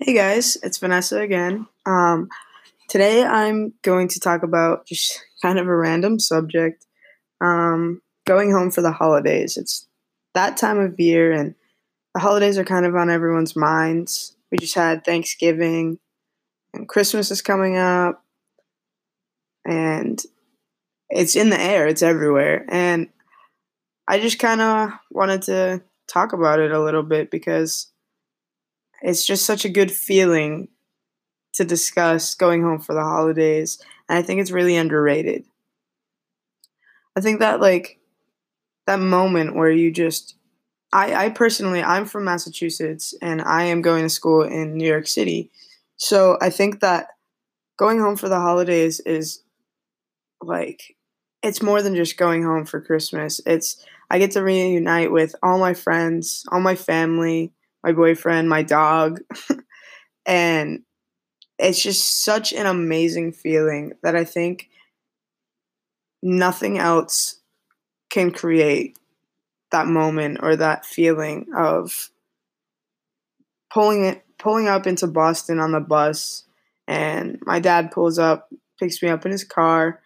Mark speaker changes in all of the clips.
Speaker 1: Hey guys, it's Vanessa again. Um, today I'm going to talk about just kind of a random subject um, going home for the holidays. It's that time of year, and the holidays are kind of on everyone's minds. We just had Thanksgiving, and Christmas is coming up, and it's in the air, it's everywhere. And I just kind of wanted to talk about it a little bit because it's just such a good feeling to discuss going home for the holidays. And I think it's really underrated. I think that, like, that moment where you just, I, I personally, I'm from Massachusetts and I am going to school in New York City. So I think that going home for the holidays is like, it's more than just going home for Christmas. It's, I get to reunite with all my friends, all my family, my boyfriend, my dog. and it's just such an amazing feeling that I think nothing else can create that moment or that feeling of pulling it pulling up into Boston on the bus and my dad pulls up, picks me up in his car,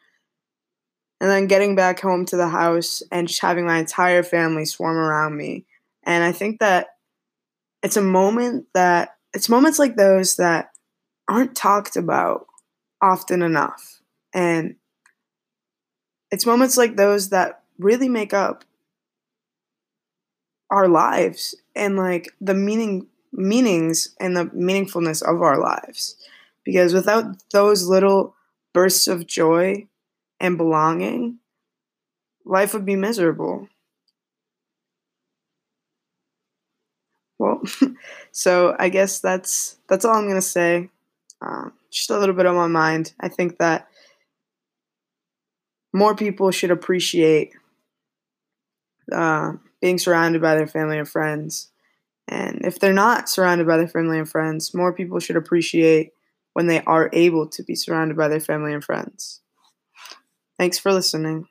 Speaker 1: and then getting back home to the house and just having my entire family swarm around me. And I think that it's a moment that it's moments like those that aren't talked about often enough. And it's moments like those that really make up our lives and like the meaning meanings and the meaningfulness of our lives. Because without those little bursts of joy and belonging, life would be miserable. Well, so I guess that's that's all I'm gonna say. Um, just a little bit on my mind. I think that more people should appreciate uh, being surrounded by their family and friends. And if they're not surrounded by their family and friends, more people should appreciate when they are able to be surrounded by their family and friends. Thanks for listening.